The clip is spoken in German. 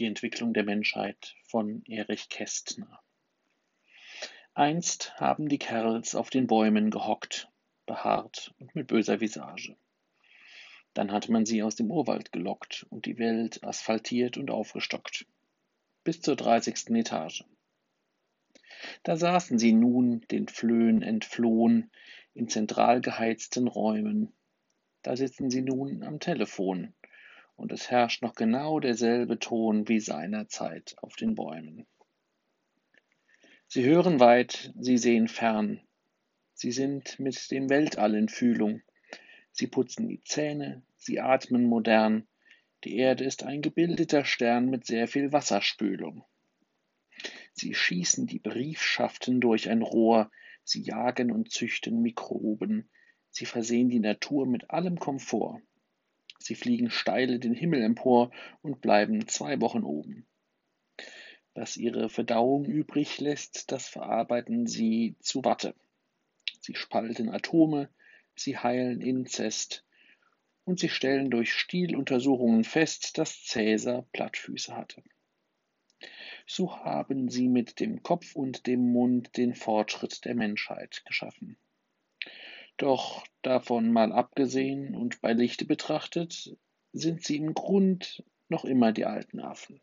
Die Entwicklung der Menschheit von Erich Kästner. Einst haben die Kerls auf den Bäumen gehockt, behaart und mit böser Visage. Dann hat man sie aus dem Urwald gelockt und die Welt asphaltiert und aufgestockt. Bis zur dreißigsten Etage. Da saßen sie nun, den Flöhen entflohen, in zentral geheizten Räumen. Da sitzen sie nun am Telefon, und es herrscht noch genau derselbe Ton wie seinerzeit auf den Bäumen. Sie hören weit, sie sehen fern, sie sind mit dem Weltall in Fühlung, sie putzen die Zähne, sie atmen modern, die Erde ist ein gebildeter Stern mit sehr viel Wasserspülung. Sie schießen die Briefschaften durch ein Rohr, sie jagen und züchten Mikroben, sie versehen die Natur mit allem Komfort. Sie fliegen steile den Himmel empor und bleiben zwei Wochen oben. Was ihre Verdauung übrig lässt, das verarbeiten sie zu Watte. Sie spalten Atome, sie heilen Inzest und sie stellen durch Stiluntersuchungen fest, dass Cäsar Plattfüße hatte. So haben sie mit dem Kopf und dem Mund den Fortschritt der Menschheit geschaffen. Doch davon mal abgesehen und bei Lichte betrachtet, sind sie im Grund noch immer die alten Affen.